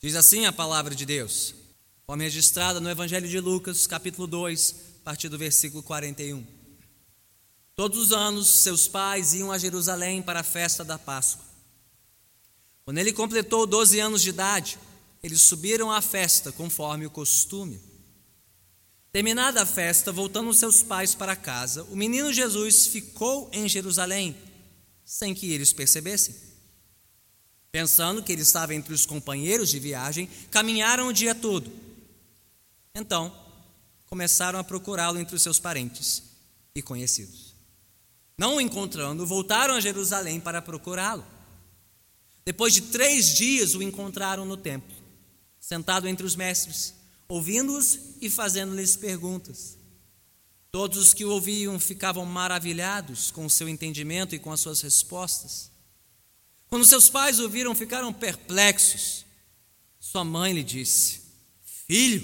Diz assim a palavra de Deus, conforme registrada no Evangelho de Lucas, capítulo 2, a partir do versículo 41. Todos os anos, seus pais iam a Jerusalém para a festa da Páscoa. Quando ele completou 12 anos de idade, eles subiram à festa conforme o costume. Terminada a festa, voltando seus pais para casa, o menino Jesus ficou em Jerusalém, sem que eles percebessem. Pensando que ele estava entre os companheiros de viagem, caminharam o dia todo. Então, começaram a procurá-lo entre os seus parentes e conhecidos. Não o encontrando, voltaram a Jerusalém para procurá-lo. Depois de três dias, o encontraram no templo, sentado entre os mestres ouvindo-os e fazendo-lhes perguntas. Todos os que o ouviam ficavam maravilhados com o seu entendimento e com as suas respostas. Quando seus pais o viram, ficaram perplexos. Sua mãe lhe disse: Filho,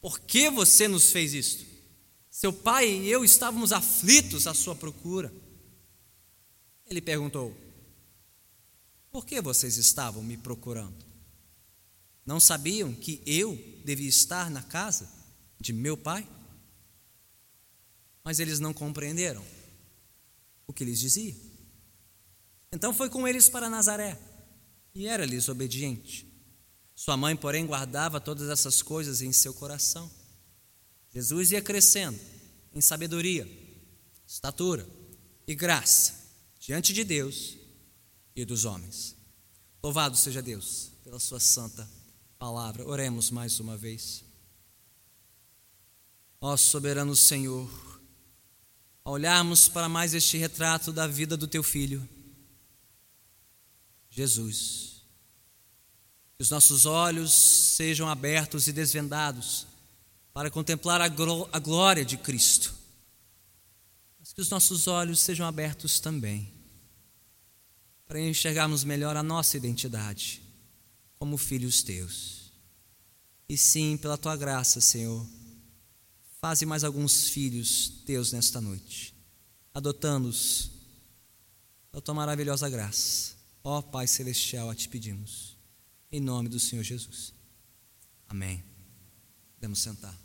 por que você nos fez isto? Seu pai e eu estávamos aflitos à sua procura. Ele perguntou: Por que vocês estavam me procurando? Não sabiam que eu devia estar na casa de meu pai? Mas eles não compreenderam o que lhes dizia. Então foi com eles para Nazaré e era-lhes obediente. Sua mãe, porém, guardava todas essas coisas em seu coração. Jesus ia crescendo em sabedoria, estatura e graça diante de Deus e dos homens. Louvado seja Deus pela sua santa palavra. Oremos mais uma vez. Ó soberano Senhor, ao olharmos para mais este retrato da vida do teu filho, Jesus, que os nossos olhos sejam abertos e desvendados para contemplar a, a glória de Cristo, mas que os nossos olhos sejam abertos também para enxergarmos melhor a nossa identidade como filhos teus. E sim, pela tua graça, Senhor, faze mais alguns filhos teus nesta noite, adotando-os pela tua maravilhosa graça. Ó Pai Celestial, a te pedimos, em nome do Senhor Jesus. Amém. Podemos sentar.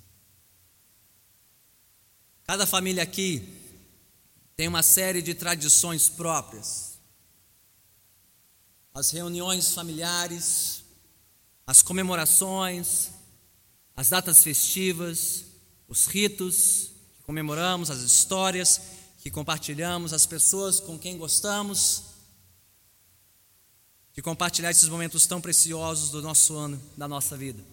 Cada família aqui tem uma série de tradições próprias. As reuniões familiares, as comemorações, as datas festivas, os ritos que comemoramos, as histórias que compartilhamos, as pessoas com quem gostamos de compartilhar esses momentos tão preciosos do nosso ano, da nossa vida.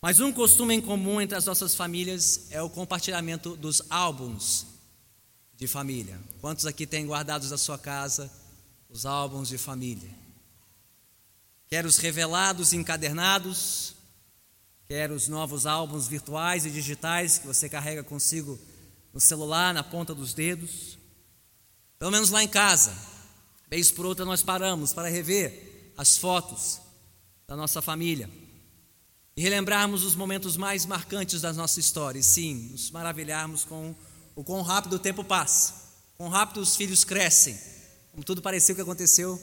Mas um costume em comum entre as nossas famílias é o compartilhamento dos álbuns de família. Quantos aqui têm guardados na sua casa os álbuns de família? quer os revelados encadernados, quer os novos álbuns virtuais e digitais que você carrega consigo no celular, na ponta dos dedos. Pelo menos lá em casa, vez por outra nós paramos para rever as fotos da nossa família e relembrarmos os momentos mais marcantes da nossa história e sim, nos maravilharmos com o quão rápido o tempo passa, quão rápido os filhos crescem, como tudo pareceu que aconteceu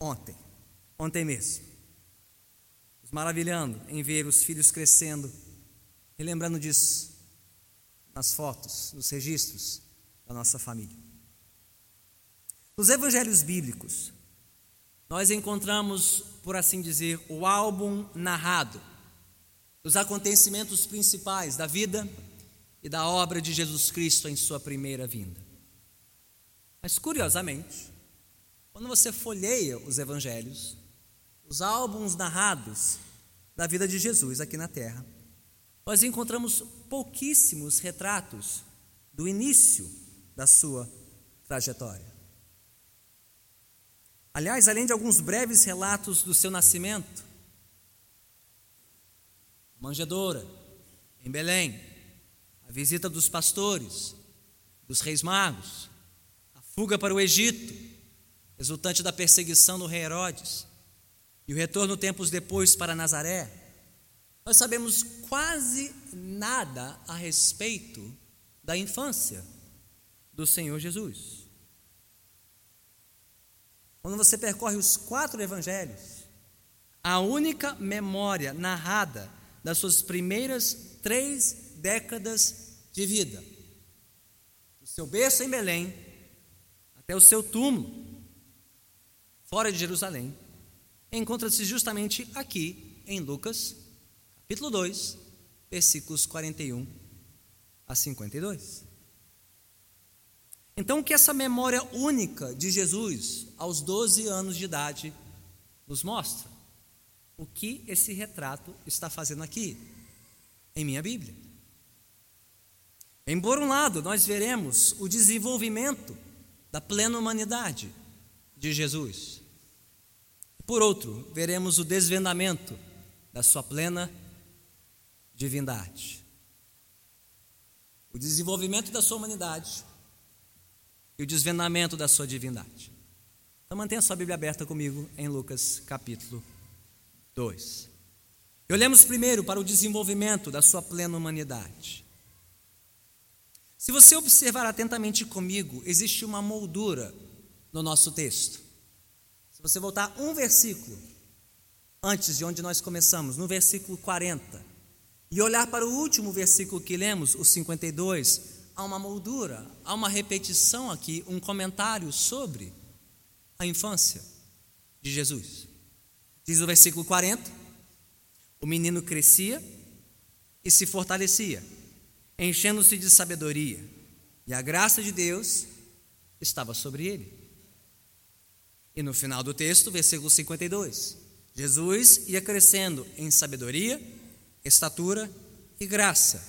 ontem ontem mesmo. Nos maravilhando em ver os filhos crescendo e lembrando disso nas fotos, nos registros da nossa família. Nos evangelhos bíblicos, nós encontramos, por assim dizer, o álbum narrado dos acontecimentos principais da vida e da obra de Jesus Cristo em sua primeira vinda. Mas curiosamente, quando você folheia os evangelhos, os álbuns narrados da vida de Jesus aqui na terra, nós encontramos pouquíssimos retratos do início da sua trajetória. Aliás, além de alguns breves relatos do seu nascimento, manjedoura em Belém, a visita dos pastores, dos reis magos, a fuga para o Egito, resultante da perseguição do rei Herodes, e o retorno tempos depois para Nazaré, nós sabemos quase nada a respeito da infância do Senhor Jesus. Quando você percorre os quatro evangelhos, a única memória narrada das suas primeiras três décadas de vida. Do seu berço em Belém até o seu túmulo, fora de Jerusalém, encontra-se justamente aqui em Lucas, capítulo 2, versículos 41 a 52. Então, o que essa memória única de Jesus aos 12 anos de idade nos mostra? O que esse retrato está fazendo aqui, em minha Bíblia? Em por um lado, nós veremos o desenvolvimento da plena humanidade de Jesus. Por outro, veremos o desvendamento da sua plena divindade. O desenvolvimento da sua humanidade e o desvendamento da sua divindade. Então mantenha sua Bíblia aberta comigo em Lucas capítulo 2. E olhemos primeiro para o desenvolvimento da sua plena humanidade. Se você observar atentamente comigo, existe uma moldura no nosso texto. Se você voltar um versículo antes de onde nós começamos, no versículo 40, e olhar para o último versículo que lemos, o 52, há uma moldura, há uma repetição aqui, um comentário sobre a infância de Jesus. Diz o versículo 40: O menino crescia e se fortalecia, enchendo-se de sabedoria, e a graça de Deus estava sobre ele. E no final do texto, versículo 52, Jesus ia crescendo em sabedoria, estatura e graça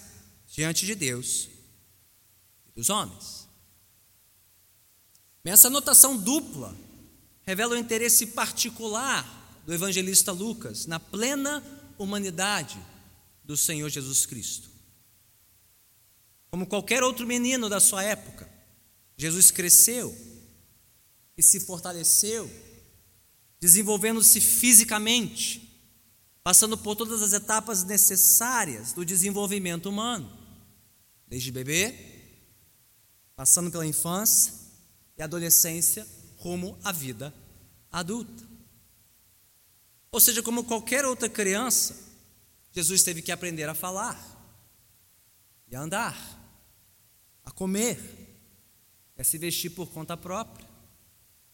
diante de Deus e dos homens. Essa anotação dupla revela o interesse particular do evangelista Lucas na plena humanidade do Senhor Jesus Cristo. Como qualquer outro menino da sua época, Jesus cresceu e se fortaleceu, desenvolvendo-se fisicamente, passando por todas as etapas necessárias do desenvolvimento humano, desde bebê, passando pela infância e adolescência, rumo à vida adulta. Ou seja, como qualquer outra criança, Jesus teve que aprender a falar, e a andar, a comer, a se vestir por conta própria,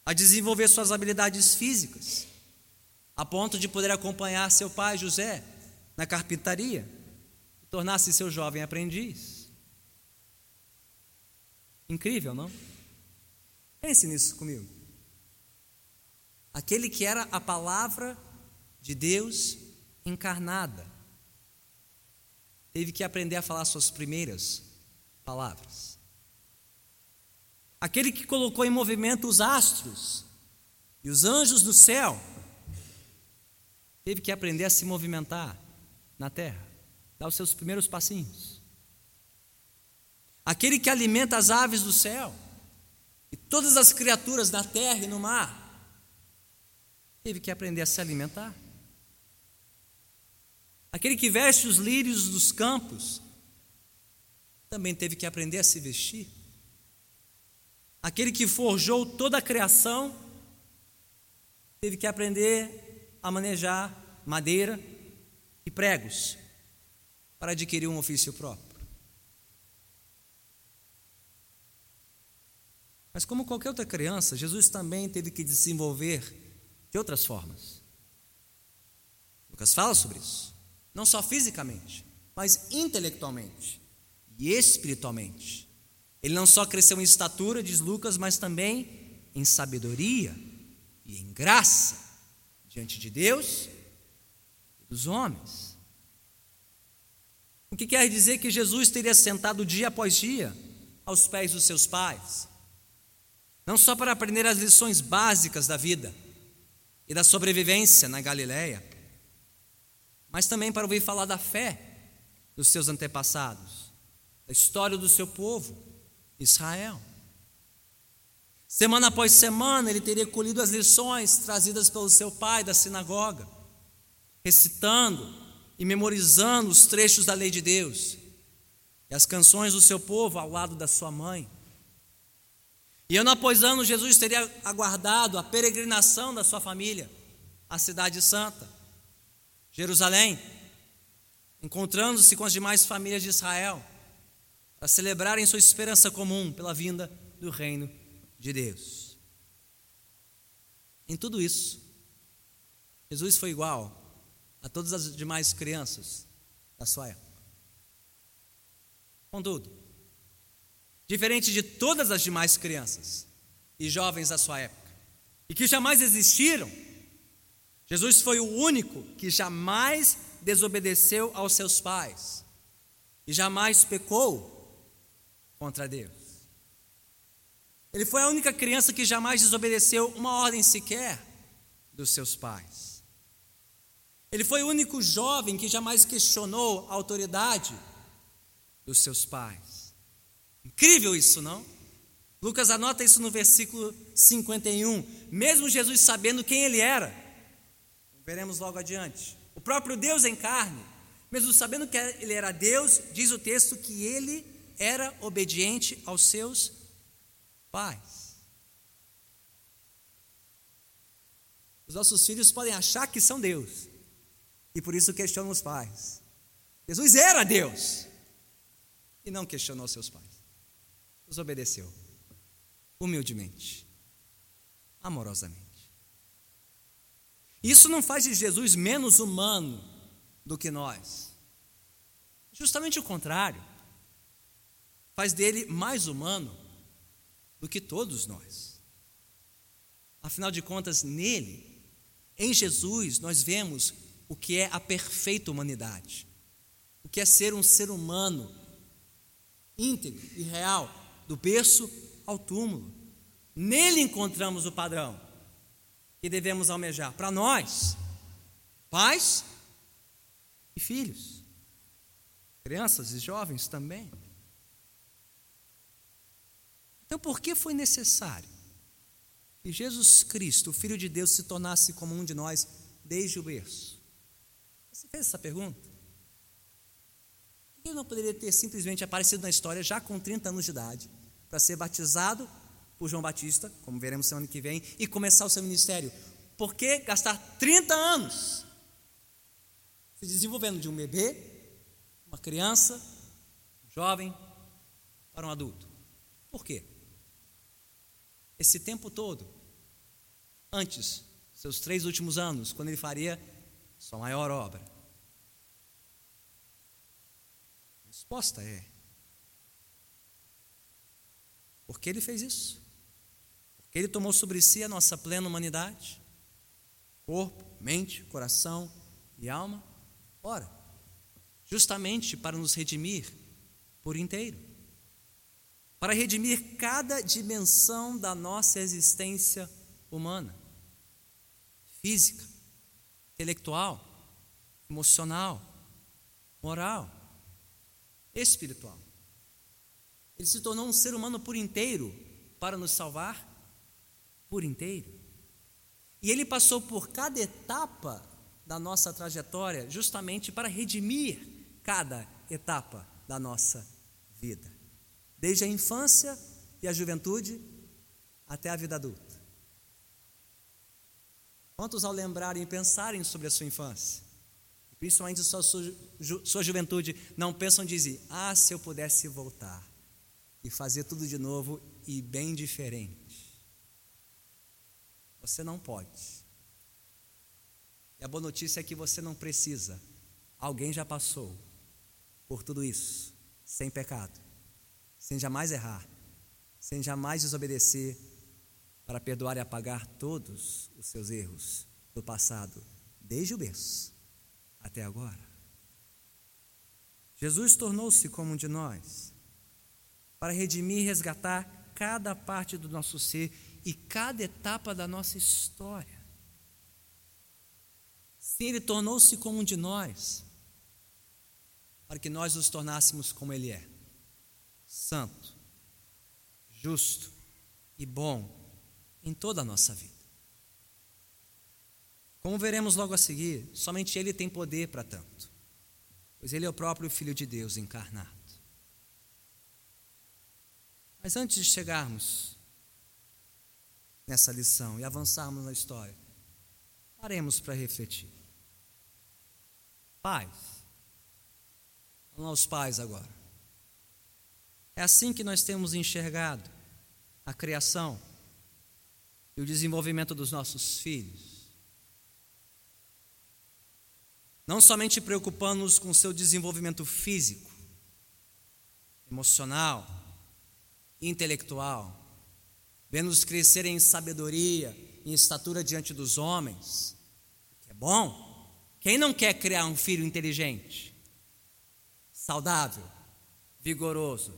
a desenvolver suas habilidades físicas, a ponto de poder acompanhar seu pai José na carpintaria tornar-se seu jovem aprendiz. Incrível, não? Pense nisso comigo. Aquele que era a palavra de Deus encarnada. Teve que aprender a falar suas primeiras palavras. Aquele que colocou em movimento os astros e os anjos do céu, teve que aprender a se movimentar na terra, dar os seus primeiros passinhos. Aquele que alimenta as aves do céu e todas as criaturas na terra e no mar, teve que aprender a se alimentar. Aquele que veste os lírios dos campos também teve que aprender a se vestir. Aquele que forjou toda a criação teve que aprender a manejar madeira e pregos para adquirir um ofício próprio. Mas, como qualquer outra criança, Jesus também teve que desenvolver de outras formas. Lucas fala sobre isso não só fisicamente, mas intelectualmente e espiritualmente. Ele não só cresceu em estatura, diz Lucas, mas também em sabedoria e em graça diante de Deus e dos homens. O que quer dizer que Jesus teria sentado dia após dia aos pés dos seus pais, não só para aprender as lições básicas da vida e da sobrevivência na Galileia, mas também para ouvir falar da fé dos seus antepassados, da história do seu povo, Israel. Semana após semana, ele teria colhido as lições trazidas pelo seu pai da sinagoga, recitando e memorizando os trechos da lei de Deus e as canções do seu povo ao lado da sua mãe. E ano após ano, Jesus teria aguardado a peregrinação da sua família à Cidade Santa Jerusalém, encontrando-se com as demais famílias de Israel, para celebrarem sua esperança comum pela vinda do reino de Deus. Em tudo isso, Jesus foi igual a todas as demais crianças da sua época. Contudo, diferente de todas as demais crianças e jovens da sua época, e que jamais existiram, Jesus foi o único que jamais desobedeceu aos seus pais e jamais pecou contra Deus. Ele foi a única criança que jamais desobedeceu uma ordem sequer dos seus pais. Ele foi o único jovem que jamais questionou a autoridade dos seus pais. Incrível isso, não? Lucas anota isso no versículo 51. Mesmo Jesus sabendo quem ele era, veremos logo adiante. O próprio Deus em carne, mesmo sabendo que ele era Deus, diz o texto que ele era obediente aos seus pais. Os nossos filhos podem achar que são Deus e por isso questionam os pais. Jesus era Deus e não questionou seus pais. Os obedeceu humildemente, amorosamente. Isso não faz de Jesus menos humano do que nós. Justamente o contrário faz dele mais humano do que todos nós. Afinal de contas, nele, em Jesus, nós vemos o que é a perfeita humanidade, o que é ser um ser humano íntegro e real, do berço ao túmulo. Nele encontramos o padrão que devemos almejar para nós, pais e filhos, crianças e jovens também. Então, por que foi necessário que Jesus Cristo, o Filho de Deus, se tornasse como um de nós desde o berço? Você fez essa pergunta? Ele não poderia ter simplesmente aparecido na história já com 30 anos de idade para ser batizado por João Batista, como veremos semana que vem, e começar o seu ministério? Por que gastar 30 anos se desenvolvendo de um bebê, uma criança, um jovem, para um adulto? Por quê? esse tempo todo, antes, seus três últimos anos, quando ele faria sua maior obra? A resposta é: porque ele fez isso? Porque ele tomou sobre si a nossa plena humanidade? Corpo, mente, coração e alma? Ora, justamente para nos redimir por inteiro para redimir cada dimensão da nossa existência humana física, intelectual, emocional, moral, espiritual. Ele se tornou um ser humano por inteiro para nos salvar por inteiro. E ele passou por cada etapa da nossa trajetória justamente para redimir cada etapa da nossa vida desde a infância e a juventude até a vida adulta. Quantos, ao lembrarem e pensarem sobre a sua infância, principalmente sua, sua, juventude, não pensam dizer: Ah, se eu pudesse voltar e fazer tudo de novo e bem diferente. Você não pode. E a boa notícia é que você não precisa. Alguém já passou por tudo isso, sem pecado sem jamais errar, sem jamais desobedecer, para perdoar e apagar todos os seus erros do passado, desde o berço até agora. Jesus tornou-se como um de nós, para redimir e resgatar cada parte do nosso ser e cada etapa da nossa história. Sim, Ele tornou-se como um de nós, para que nós nos tornássemos como Ele é santo, justo e bom em toda a nossa vida. Como veremos logo a seguir, somente Ele tem poder para tanto, pois Ele é o próprio Filho de Deus encarnado. Mas antes de chegarmos nessa lição e avançarmos na história, paremos para refletir. Pais. Vamos aos pais agora. É assim que nós temos enxergado a criação e o desenvolvimento dos nossos filhos. Não somente preocupando-nos com seu desenvolvimento físico, emocional, intelectual, vendo-os crescer em sabedoria, em estatura diante dos homens, que é bom. Quem não quer criar um filho inteligente, saudável, vigoroso,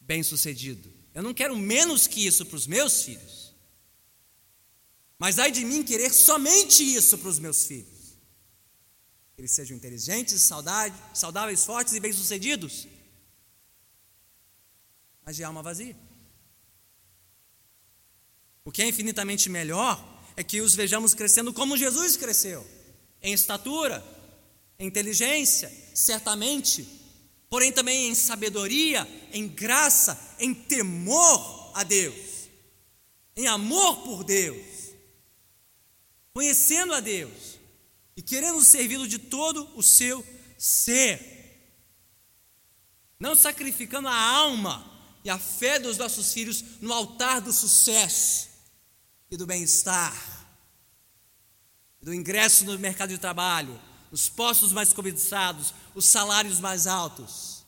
bem-sucedido? Eu não quero menos que isso para os meus filhos. Mas ai de mim querer somente isso para os meus filhos. Que eles sejam inteligentes, saudáveis, fortes e bem-sucedidos, mas de alma vazia. O que é infinitamente melhor é que os vejamos crescendo como Jesus cresceu, em estatura, em inteligência, certamente, porém também em sabedoria, em graça, em temor a Deus, em amor por Deus, conhecendo a Deus e querendo servi-lo de todo o seu ser, não sacrificando a alma e a fé dos nossos filhos no altar do sucesso e do bem-estar, do ingresso no mercado de trabalho, os postos mais cobiçados, os salários mais altos.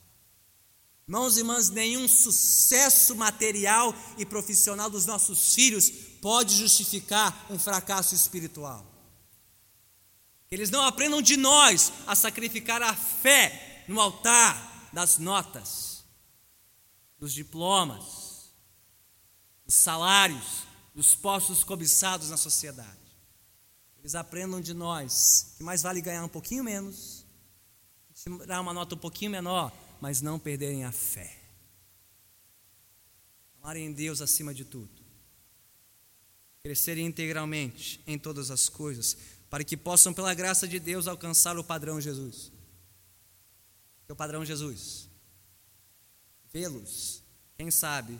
Irmãos e irmãs, nenhum sucesso material e profissional dos nossos filhos pode justificar um fracasso espiritual. Que eles não aprendam de nós a sacrificar a fé no altar das notas, dos diplomas, dos salários, dos postos cobiçados na sociedade. Eles aprendam de nós que mais vale ganhar um pouquinho menos, tirar uma nota um pouquinho menor, mas não perderem a fé. Amarem Deus acima de tudo. Crescerem integralmente em todas as coisas, para que possam, pela graça de Deus, alcançar o padrão Jesus. É o padrão Jesus. Vê-los, quem sabe,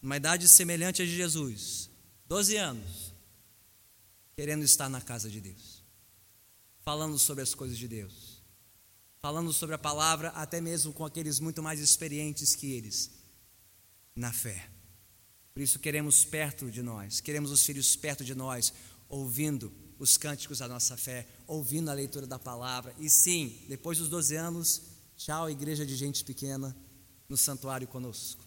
numa idade semelhante à de Jesus, 12 anos, querendo estar na casa de Deus, falando sobre as coisas de Deus, falando sobre a palavra, até mesmo com aqueles muito mais experientes que eles, na fé. Por isso queremos perto de nós, queremos os filhos perto de nós, ouvindo os cânticos da nossa fé, ouvindo a leitura da palavra. E sim, depois dos 12 anos, tchau, igreja de gente pequena, no santuário conosco.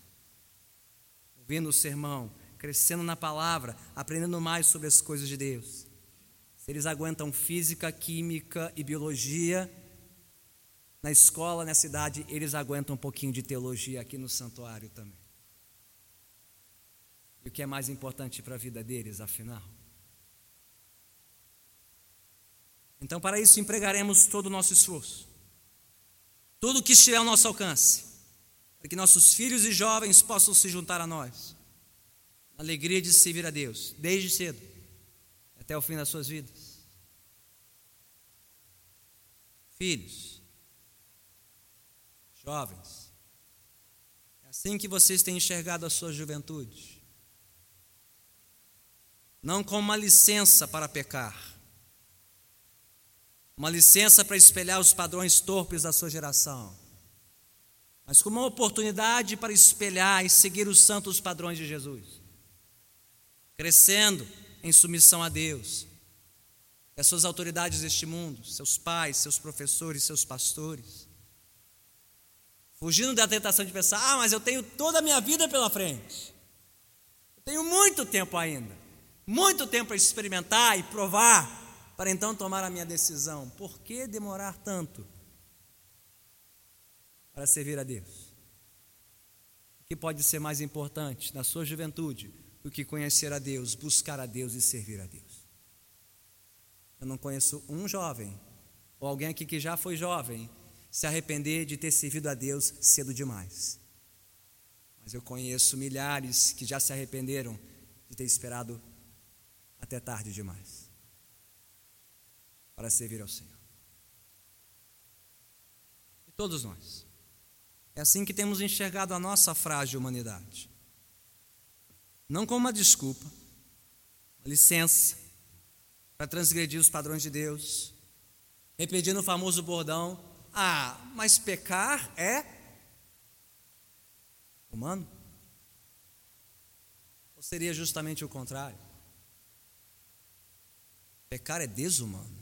Ouvindo o sermão, crescendo na palavra, aprendendo mais sobre as coisas de Deus. Se eles aguentam física, química e biologia, na escola, na cidade, eles aguentam um pouquinho de teologia aqui no santuário também. E o que é mais importante para a vida deles, afinal? Então, para isso, empregaremos todo o nosso esforço, tudo o que estiver ao nosso alcance, para que nossos filhos e jovens possam se juntar a nós alegria de servir a Deus, desde cedo, até o fim das suas vidas. Filhos, jovens, é assim que vocês têm enxergado a sua juventude. Não como uma licença para pecar, uma licença para espelhar os padrões torpes da sua geração, mas como uma oportunidade para espelhar e seguir os santos padrões de Jesus. Crescendo em submissão a Deus, e as suas autoridades deste mundo, seus pais, seus professores, seus pastores, fugindo da tentação de pensar: ah, mas eu tenho toda a minha vida pela frente, eu tenho muito tempo ainda, muito tempo para experimentar e provar, para então tomar a minha decisão. Por que demorar tanto para servir a Deus? O que pode ser mais importante na sua juventude? do que conhecer a Deus, buscar a Deus e servir a Deus. Eu não conheço um jovem, ou alguém aqui que já foi jovem, se arrepender de ter servido a Deus cedo demais. Mas eu conheço milhares que já se arrependeram de ter esperado até tarde demais para servir ao Senhor. E todos nós. É assim que temos enxergado a nossa frágil humanidade não como uma desculpa, uma licença para transgredir os padrões de Deus, repetindo o famoso bordão: Ah, mas pecar é humano? Ou seria justamente o contrário? Pecar é desumano.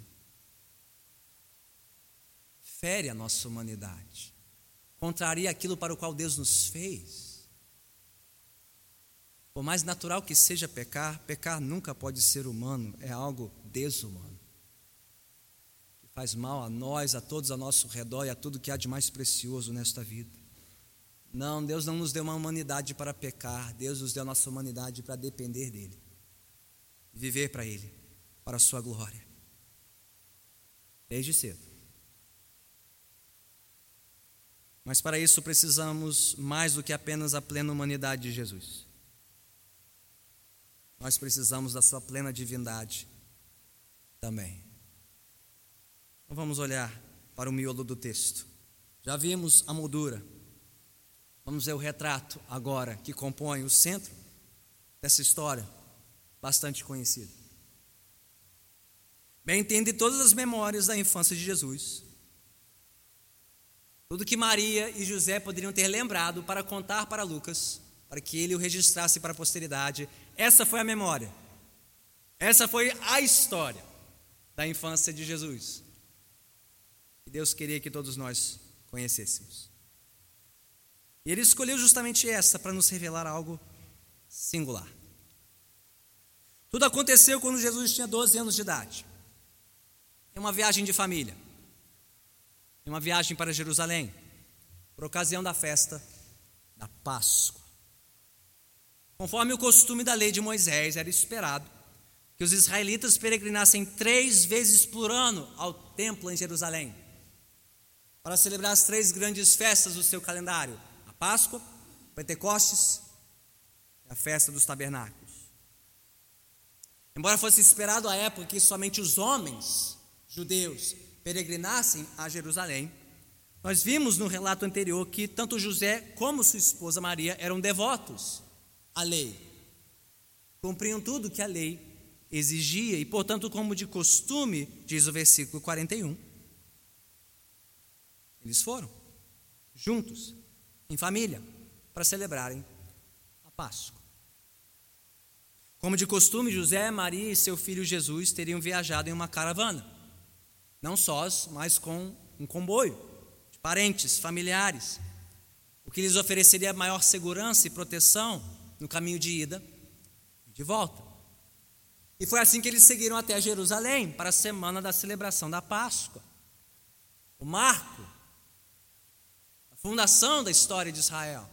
Fere a nossa humanidade. Contraria aquilo para o qual Deus nos fez. Por mais natural que seja pecar, pecar nunca pode ser humano, é algo desumano. Que faz mal a nós, a todos ao nosso redor e a tudo que há de mais precioso nesta vida. Não, Deus não nos deu uma humanidade para pecar, Deus nos deu a nossa humanidade para depender dEle, viver para Ele, para a Sua glória, desde cedo. Mas para isso precisamos mais do que apenas a plena humanidade de Jesus. Nós precisamos da Sua plena divindade também. Então vamos olhar para o miolo do texto. Já vimos a moldura Vamos ver o retrato agora que compõe o centro dessa história, bastante conhecida. Bem, entende todas as memórias da infância de Jesus. Tudo que Maria e José poderiam ter lembrado para contar para Lucas, para que ele o registrasse para a posteridade. Essa foi a memória. Essa foi a história da infância de Jesus. E Deus queria que todos nós conhecêssemos. E ele escolheu justamente essa para nos revelar algo singular. Tudo aconteceu quando Jesus tinha 12 anos de idade. Em uma viagem de família. Em uma viagem para Jerusalém, por ocasião da festa da Páscoa. Conforme o costume da lei de Moisés, era esperado que os israelitas peregrinassem três vezes por ano ao templo em Jerusalém, para celebrar as três grandes festas do seu calendário: Páscoa, Pentecostes e a festa dos tabernáculos. Embora fosse esperado à época que somente os homens judeus peregrinassem a Jerusalém, nós vimos no relato anterior que tanto José como sua esposa Maria eram devotos à lei. Cumpriam tudo que a lei exigia e, portanto, como de costume, diz o versículo 41, eles foram juntos em família, para celebrarem a Páscoa. Como de costume, José, Maria e seu filho Jesus teriam viajado em uma caravana, não sós, mas com um comboio de parentes, familiares, o que lhes ofereceria maior segurança e proteção no caminho de ida e de volta. E foi assim que eles seguiram até Jerusalém para a semana da celebração da Páscoa. O marco fundação da história de Israel,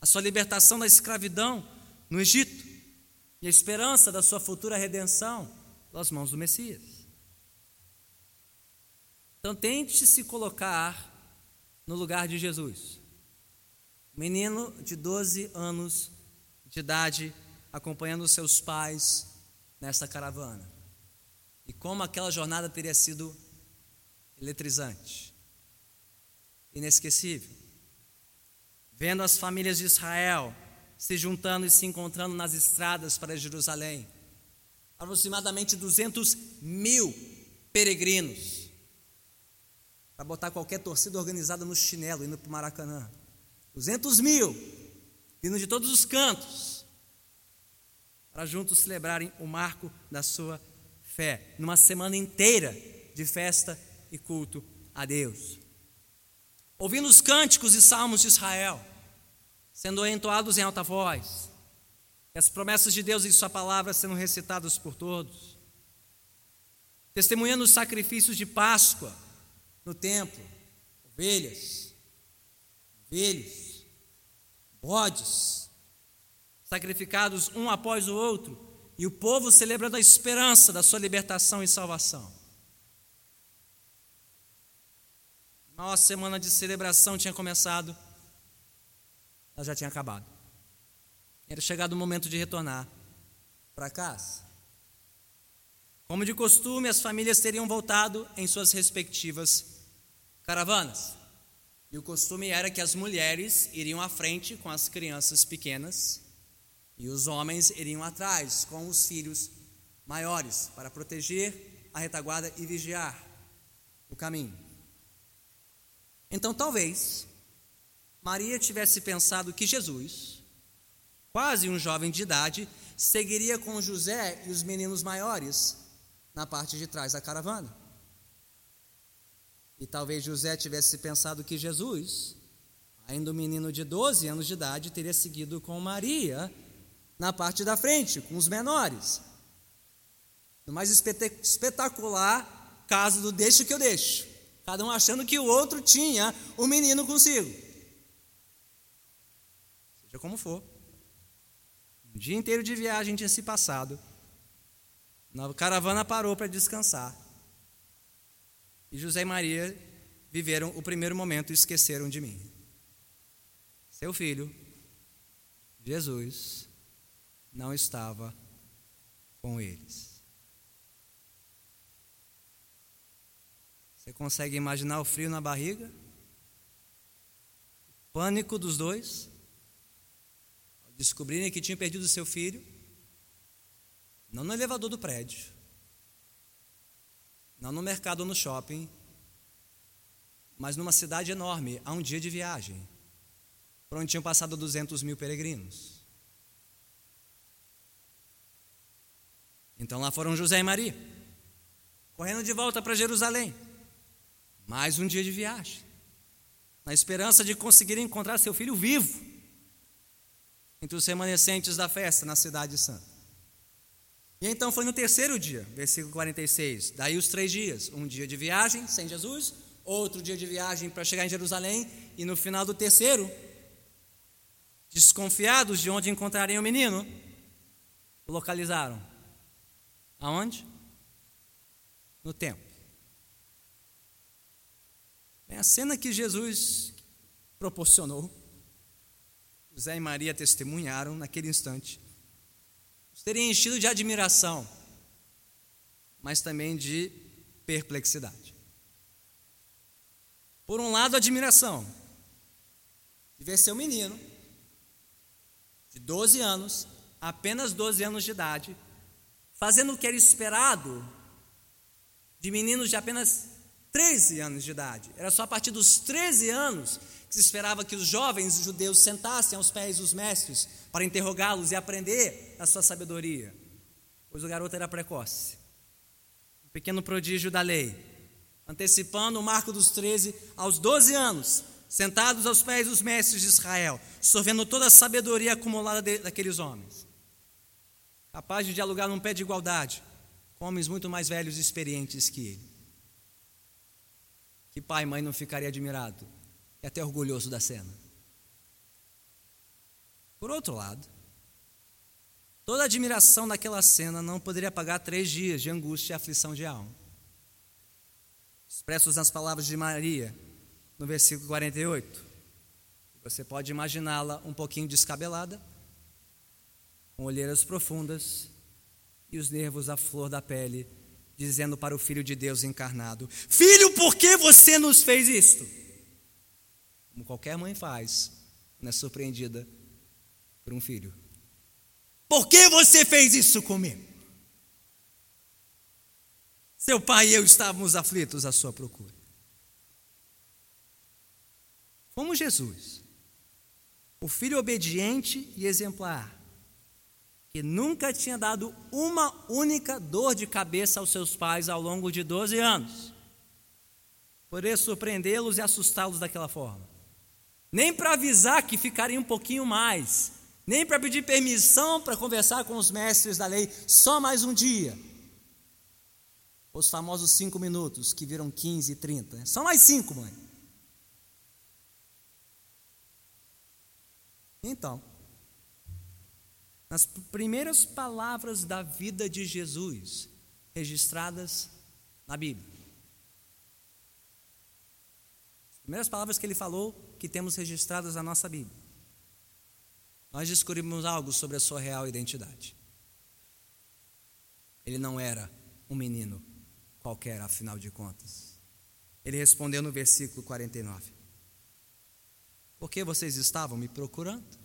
a sua libertação da escravidão no Egito e a esperança da sua futura redenção pelas mãos do Messias. Então tente se colocar no lugar de Jesus. Menino de 12 anos de idade acompanhando seus pais nessa caravana. E como aquela jornada teria sido eletrizante, inesquecível vendo as famílias de Israel se juntando e se encontrando nas estradas para Jerusalém. Aproximadamente 200 mil peregrinos para botar qualquer torcida organizada no chinelo indo para o Maracanã. 200 mil vindo de todos os cantos para juntos celebrarem o marco da sua fé, numa semana inteira de festa e culto a Deus ouvindo os cânticos e salmos de Israel, sendo entoados em alta voz, e as promessas de Deus em Sua palavra sendo recitadas por todos, testemunhando os sacrifícios de Páscoa no templo, ovelhas, ovelhos, bodes, sacrificados um após o outro, e o povo celebrando a esperança da sua libertação e salvação. Nossa semana de celebração tinha começado, ela já tinha acabado. Era chegado o momento de retornar para casa. Como de costume, as famílias teriam voltado em suas respectivas caravanas. E o costume era que as mulheres iriam à frente com as crianças pequenas e os homens iriam atrás com os filhos maiores para proteger a retaguarda e vigiar. o caminho. Então, talvez Maria tivesse pensado que Jesus, quase um jovem de idade, seguiria com José e os meninos maiores na parte de trás da caravana. E talvez José tivesse pensado que Jesus, ainda um menino de 12 anos de idade, teria seguido com Maria na parte da frente, com os menores. No mais espetacular caso do deixo que eu deixo. Cada um achando que o outro tinha o um menino consigo. Seja como for. Um dia inteiro de viagem tinha se passado. A caravana parou para descansar. E José e Maria viveram o primeiro momento e esqueceram de mim. Seu filho, Jesus, não estava com eles. Você consegue imaginar o frio na barriga? O pânico dos dois? Ao descobrirem que tinham perdido seu filho? Não no elevador do prédio, não no mercado ou no shopping, mas numa cidade enorme, a um dia de viagem, por onde tinham passado 200 mil peregrinos. Então lá foram José e Maria, correndo de volta para Jerusalém. Mais um dia de viagem, na esperança de conseguir encontrar seu filho vivo entre os remanescentes da festa na Cidade Santa. E então foi no terceiro dia, versículo 46. Daí os três dias: um dia de viagem sem Jesus, outro dia de viagem para chegar em Jerusalém, e no final do terceiro, desconfiados de onde encontrariam o menino, localizaram. Aonde? No templo. É a cena que Jesus proporcionou, José e Maria testemunharam naquele instante teria enchido de admiração, mas também de perplexidade. Por um lado, admiração de ver seu menino, de 12 anos, apenas 12 anos de idade, fazendo o que era esperado de meninos de apenas 13 anos de idade. Era só a partir dos 13 anos que se esperava que os jovens judeus sentassem aos pés dos mestres para interrogá-los e aprender a sua sabedoria, pois o garoto era precoce, um pequeno prodígio da lei, antecipando o marco dos 13 aos 12 anos, sentados aos pés dos mestres de Israel, sorvendo toda a sabedoria acumulada de, daqueles homens, capaz de dialogar num pé de igualdade com homens muito mais velhos e experientes que ele. Que pai e mãe não ficaria admirado e até orgulhoso da cena? Por outro lado, toda a admiração daquela cena não poderia pagar três dias de angústia e aflição de alma. Expressos nas palavras de Maria, no versículo 48. Você pode imaginá-la um pouquinho descabelada, com olheiras profundas e os nervos à flor da pele, dizendo para o Filho de Deus encarnado: Filho, por que você nos fez isto? Como qualquer mãe faz, não é surpreendida por um filho. Por que você fez isso comigo? Seu pai e eu estávamos aflitos à sua procura. Como Jesus, o filho obediente e exemplar, que nunca tinha dado uma única dor de cabeça aos seus pais ao longo de 12 anos, poderia surpreendê-los e assustá-los daquela forma. Nem para avisar que ficariam um pouquinho mais, nem para pedir permissão para conversar com os mestres da lei, só mais um dia. Os famosos cinco minutos que viram 15 e 30. Né? Só mais cinco, mãe. Então, nas primeiras palavras da vida de Jesus, registradas na Bíblia, as primeiras palavras que ele falou, que temos registradas na nossa Bíblia nós descobrimos algo sobre a sua real identidade. Ele não era um menino qualquer, afinal de contas. Ele respondeu no versículo 49: Por que vocês estavam me procurando?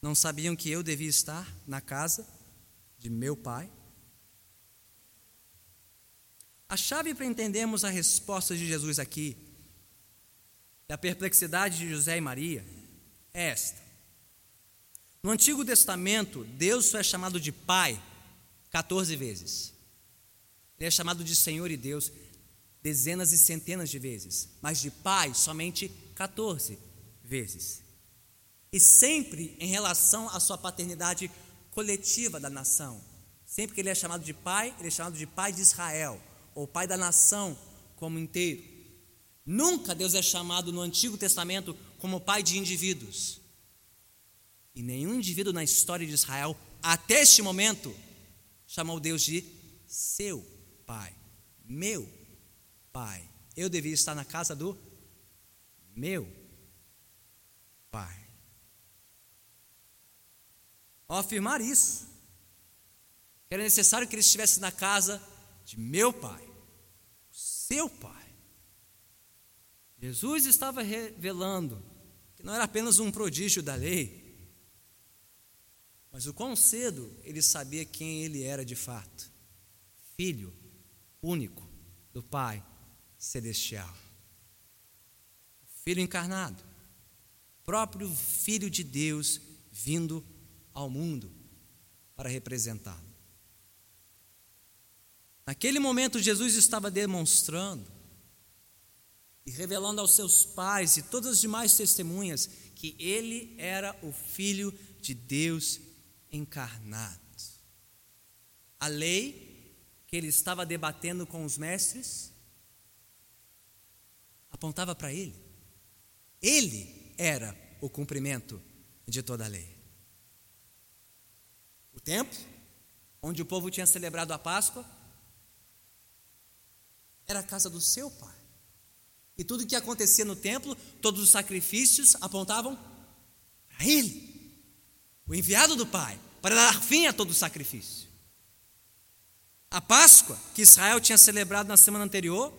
Não sabiam que eu devia estar na casa de meu pai? A chave para entendermos a resposta de Jesus aqui, da perplexidade de José e Maria, é esta. No Antigo Testamento, Deus só é chamado de Pai 14 vezes. Ele é chamado de Senhor e Deus dezenas e centenas de vezes, mas de Pai somente 14 vezes. E sempre em relação à sua paternidade coletiva da nação. Sempre que ele é chamado de Pai, ele é chamado de Pai de Israel, ou Pai da nação como inteiro. Nunca Deus é chamado no Antigo Testamento como Pai de indivíduos. E nenhum indivíduo na história de Israel, até este momento, chamou Deus de seu Pai, meu Pai. Eu devia estar na casa do meu Pai. Ao afirmar isso, era necessário que ele estivesse na casa de meu Pai, seu Pai. Jesus estava revelando que não era apenas um prodígio da lei, mas o quão cedo ele sabia quem ele era de fato: filho único do Pai Celestial. Filho encarnado, próprio Filho de Deus vindo ao mundo para representá-lo. Naquele momento, Jesus estava demonstrando e revelando aos seus pais e todas as demais testemunhas que ele era o Filho de Deus encarnado. A lei que ele estava debatendo com os mestres apontava para ele. Ele era o cumprimento de toda a lei. O templo, onde o povo tinha celebrado a Páscoa, era a casa do seu pai. E tudo que acontecia no templo, todos os sacrifícios apontavam para ele o enviado do Pai, para dar fim a todo o sacrifício. A Páscoa, que Israel tinha celebrado na semana anterior,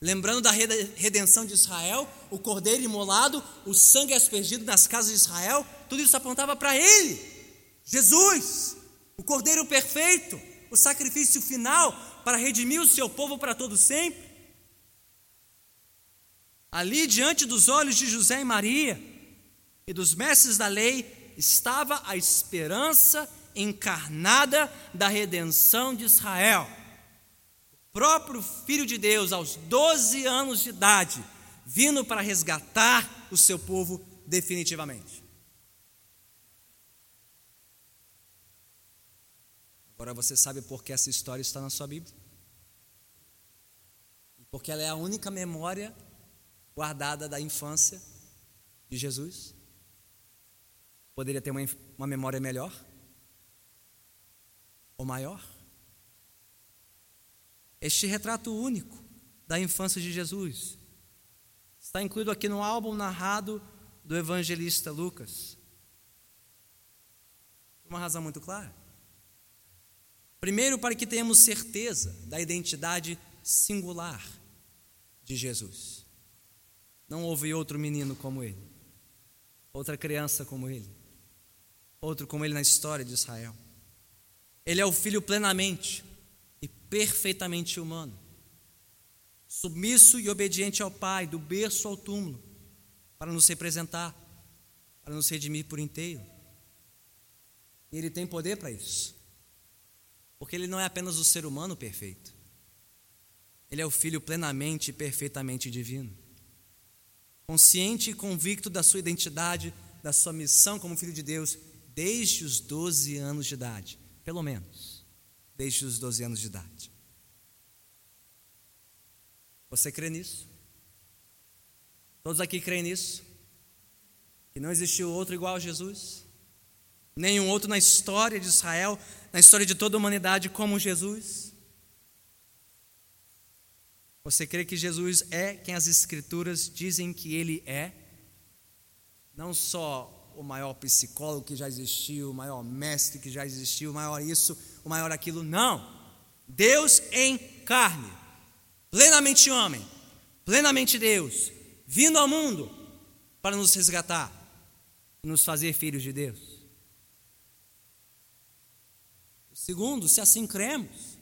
lembrando da redenção de Israel, o cordeiro imolado, o sangue aspergido nas casas de Israel, tudo isso apontava para ele, Jesus, o cordeiro perfeito, o sacrifício final para redimir o seu povo para todo sempre. Ali diante dos olhos de José e Maria e dos mestres da lei, estava a esperança encarnada da redenção de Israel. O próprio Filho de Deus, aos 12 anos de idade, vindo para resgatar o seu povo definitivamente. Agora você sabe por que essa história está na sua Bíblia? Porque ela é a única memória guardada da infância de Jesus poderia ter uma, uma memória melhor? Ou maior? Este retrato único da infância de Jesus está incluído aqui no álbum narrado do evangelista Lucas. Uma razão muito clara. Primeiro, para que tenhamos certeza da identidade singular de Jesus. Não houve outro menino como ele, outra criança como ele outro como ele na história de Israel. Ele é o filho plenamente e perfeitamente humano, submisso e obediente ao Pai, do berço ao túmulo, para nos representar, para nos redimir por inteiro. E ele tem poder para isso, porque ele não é apenas o ser humano perfeito, ele é o filho plenamente e perfeitamente divino. Consciente e convicto da sua identidade, da sua missão como filho de Deus, desde os 12 anos de idade, pelo menos, desde os 12 anos de idade. Você crê nisso? Todos aqui creem nisso? Que não existiu outro igual a Jesus? Nenhum outro na história de Israel, na história de toda a humanidade como Jesus? Você crê que Jesus é quem as Escrituras dizem que ele é? Não só o maior psicólogo que já existiu, o maior mestre que já existiu, o maior isso, o maior aquilo. Não. Deus em carne, plenamente homem, plenamente Deus, vindo ao mundo para nos resgatar e nos fazer filhos de Deus. Segundo, se assim cremos,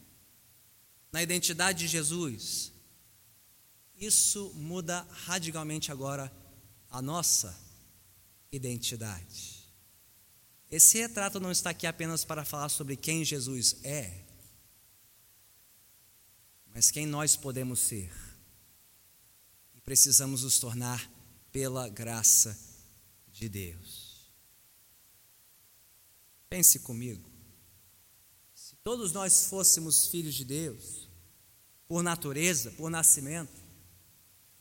na identidade de Jesus, isso muda radicalmente agora a nossa identidade. Esse retrato não está aqui apenas para falar sobre quem Jesus é, mas quem nós podemos ser. E precisamos nos tornar pela graça de Deus. Pense comigo. Se todos nós fôssemos filhos de Deus, por natureza, por nascimento,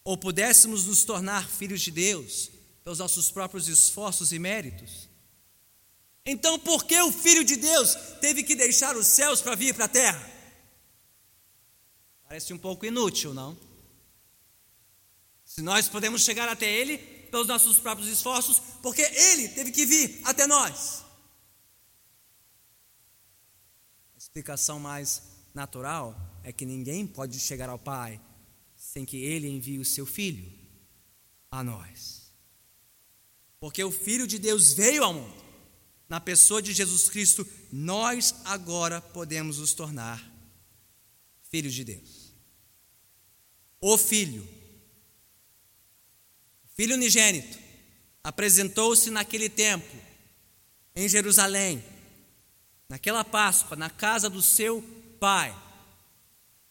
ou pudéssemos nos tornar filhos de Deus pelos nossos próprios esforços e méritos, então por que o Filho de Deus teve que deixar os céus para vir para a terra? Parece um pouco inútil, não? Se nós podemos chegar até Ele pelos nossos próprios esforços, porque Ele teve que vir até nós. A explicação mais natural é que ninguém pode chegar ao Pai sem que Ele envie o seu Filho a nós. Porque o Filho de Deus veio ao mundo. Na pessoa de Jesus Cristo, nós agora podemos nos tornar filhos de Deus. O Filho filho unigênito, apresentou-se naquele tempo, em Jerusalém, naquela Páscoa, na casa do seu pai,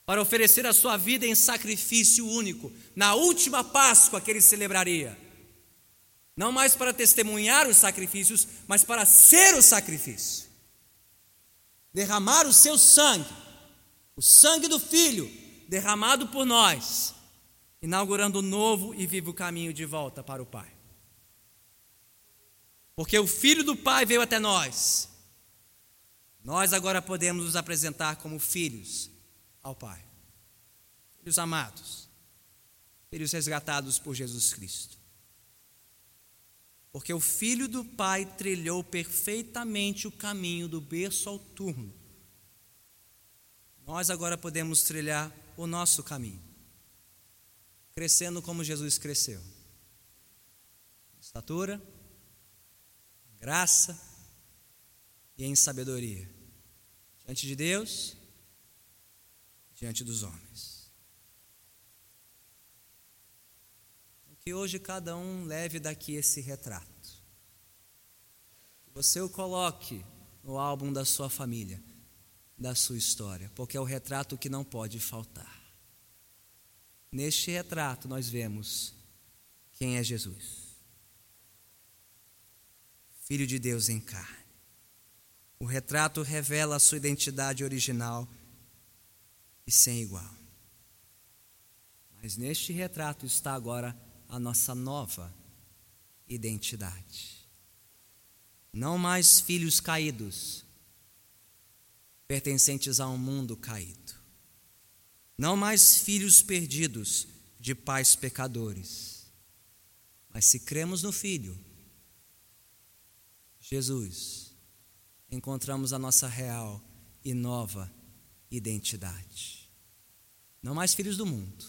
para oferecer a sua vida em sacrifício único, na última Páscoa que ele celebraria. Não mais para testemunhar os sacrifícios, mas para ser o sacrifício. Derramar o seu sangue, o sangue do Filho, derramado por nós, inaugurando um novo e vivo caminho de volta para o Pai. Porque o Filho do Pai veio até nós. Nós agora podemos nos apresentar como filhos ao Pai. Filhos amados, filhos resgatados por Jesus Cristo. Porque o Filho do Pai trilhou perfeitamente o caminho do berço ao turno. Nós agora podemos trilhar o nosso caminho crescendo como Jesus cresceu. Em estatura, em graça e em sabedoria. Diante de Deus, diante dos homens. Que hoje cada um leve daqui esse retrato. Que você o coloque no álbum da sua família, da sua história, porque é o retrato que não pode faltar. Neste retrato nós vemos quem é Jesus. Filho de Deus em carne. O retrato revela a sua identidade original e sem igual. Mas neste retrato está agora a nossa nova identidade. Não mais filhos caídos, pertencentes a um mundo caído não mais filhos perdidos de pais pecadores, mas se cremos no Filho, Jesus, encontramos a nossa real e nova identidade. Não mais filhos do mundo,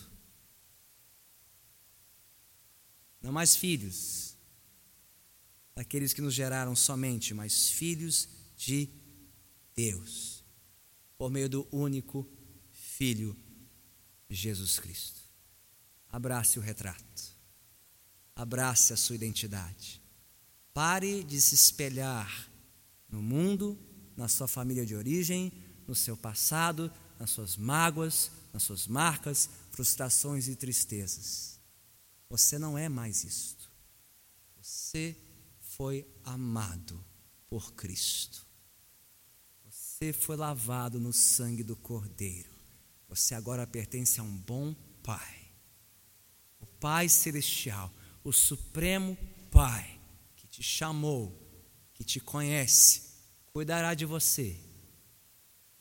não mais filhos daqueles que nos geraram somente, mas filhos de Deus, por meio do único Filho Jesus Cristo. Abrace o retrato. Abrace a sua identidade. Pare de se espelhar no mundo, na sua família de origem, no seu passado, nas suas mágoas, nas suas marcas, frustrações e tristezas. Você não é mais isto. Você foi amado por Cristo. Você foi lavado no sangue do Cordeiro. Você agora pertence a um bom Pai. O Pai Celestial, o Supremo Pai, que te chamou, que te conhece, cuidará de você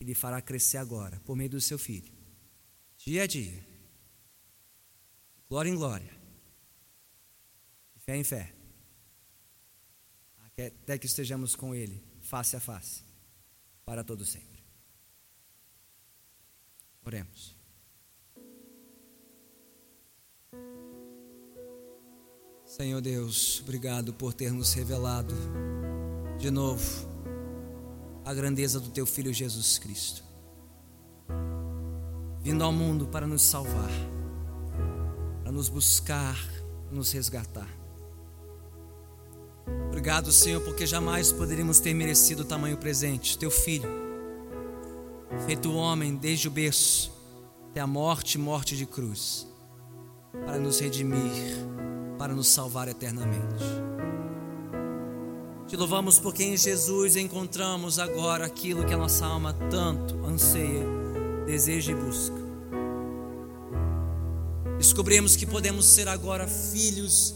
lhe fará crescer agora, por meio do seu Filho, dia a dia, glória em glória, fé em fé, até que estejamos com Ele, face a face, para todo sempre. Oremos. Senhor Deus, obrigado por ter nos revelado de novo a grandeza do Teu Filho Jesus Cristo. vindo ao mundo para nos salvar, para nos buscar, nos resgatar. Obrigado, Senhor, porque jamais poderíamos ter merecido o tamanho presente, teu filho, feito homem desde o berço até a morte morte de cruz, para nos redimir, para nos salvar eternamente. Te louvamos porque em Jesus encontramos agora aquilo que a nossa alma tanto anseia, deseja e busca. Descobrimos que podemos ser agora filhos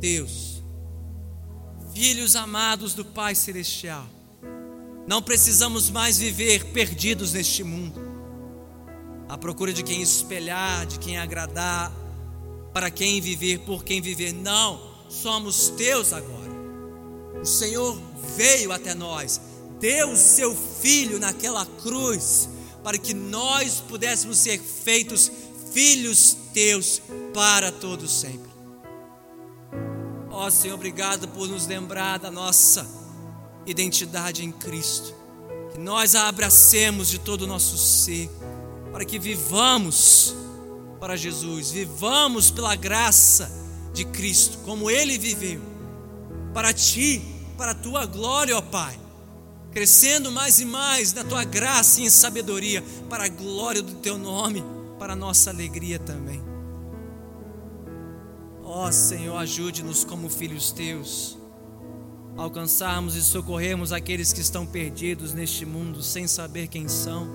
teus, filhos amados do Pai Celestial. Não precisamos mais viver perdidos neste mundo, à procura de quem espelhar, de quem agradar, para quem viver, por quem viver. Não, somos teus agora. O Senhor veio até nós, deu o seu filho naquela cruz, para que nós pudéssemos ser feitos filhos teus para todo sempre. Ó oh, Senhor, obrigado por nos lembrar da nossa identidade em Cristo. Que nós a abracemos de todo o nosso ser, para que vivamos para Jesus, vivamos pela graça de Cristo, como Ele viveu, para Ti para a tua glória, ó Pai. Crescendo mais e mais na tua graça e em sabedoria, para a glória do teu nome, para a nossa alegria também. Ó Senhor, ajude-nos como filhos teus, alcançarmos e socorrermos aqueles que estão perdidos neste mundo sem saber quem são.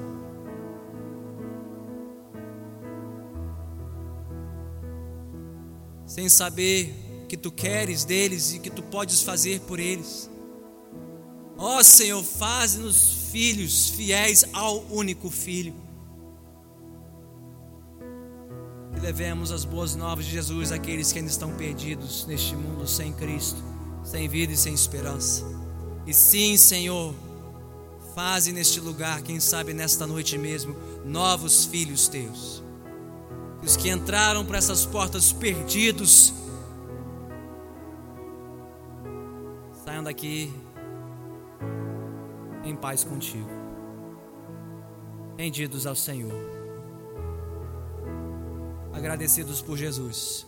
Sem saber que tu queres deles e que tu podes fazer por eles. Ó oh, Senhor, faz-nos filhos fiéis ao único Filho. Que levemos as boas novas de Jesus àqueles que ainda estão perdidos neste mundo sem Cristo, sem vida e sem esperança. E sim, Senhor, faze neste lugar, quem sabe nesta noite mesmo, novos filhos teus. Os que entraram para essas portas perdidos, saiam daqui em paz contigo. Rendidos ao Senhor. Agradecidos por Jesus,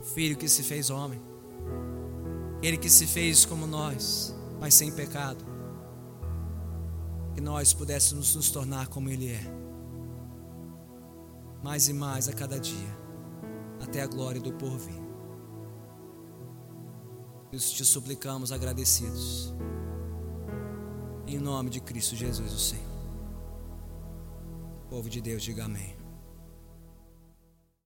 o Filho que se fez homem, Ele que se fez como nós, mas sem pecado, que nós pudéssemos nos tornar como Ele é, mais e mais a cada dia, até a glória do porvir. Isso te suplicamos agradecidos. Em nome de Cristo Jesus, o Senhor. povo de Deus, diga amém.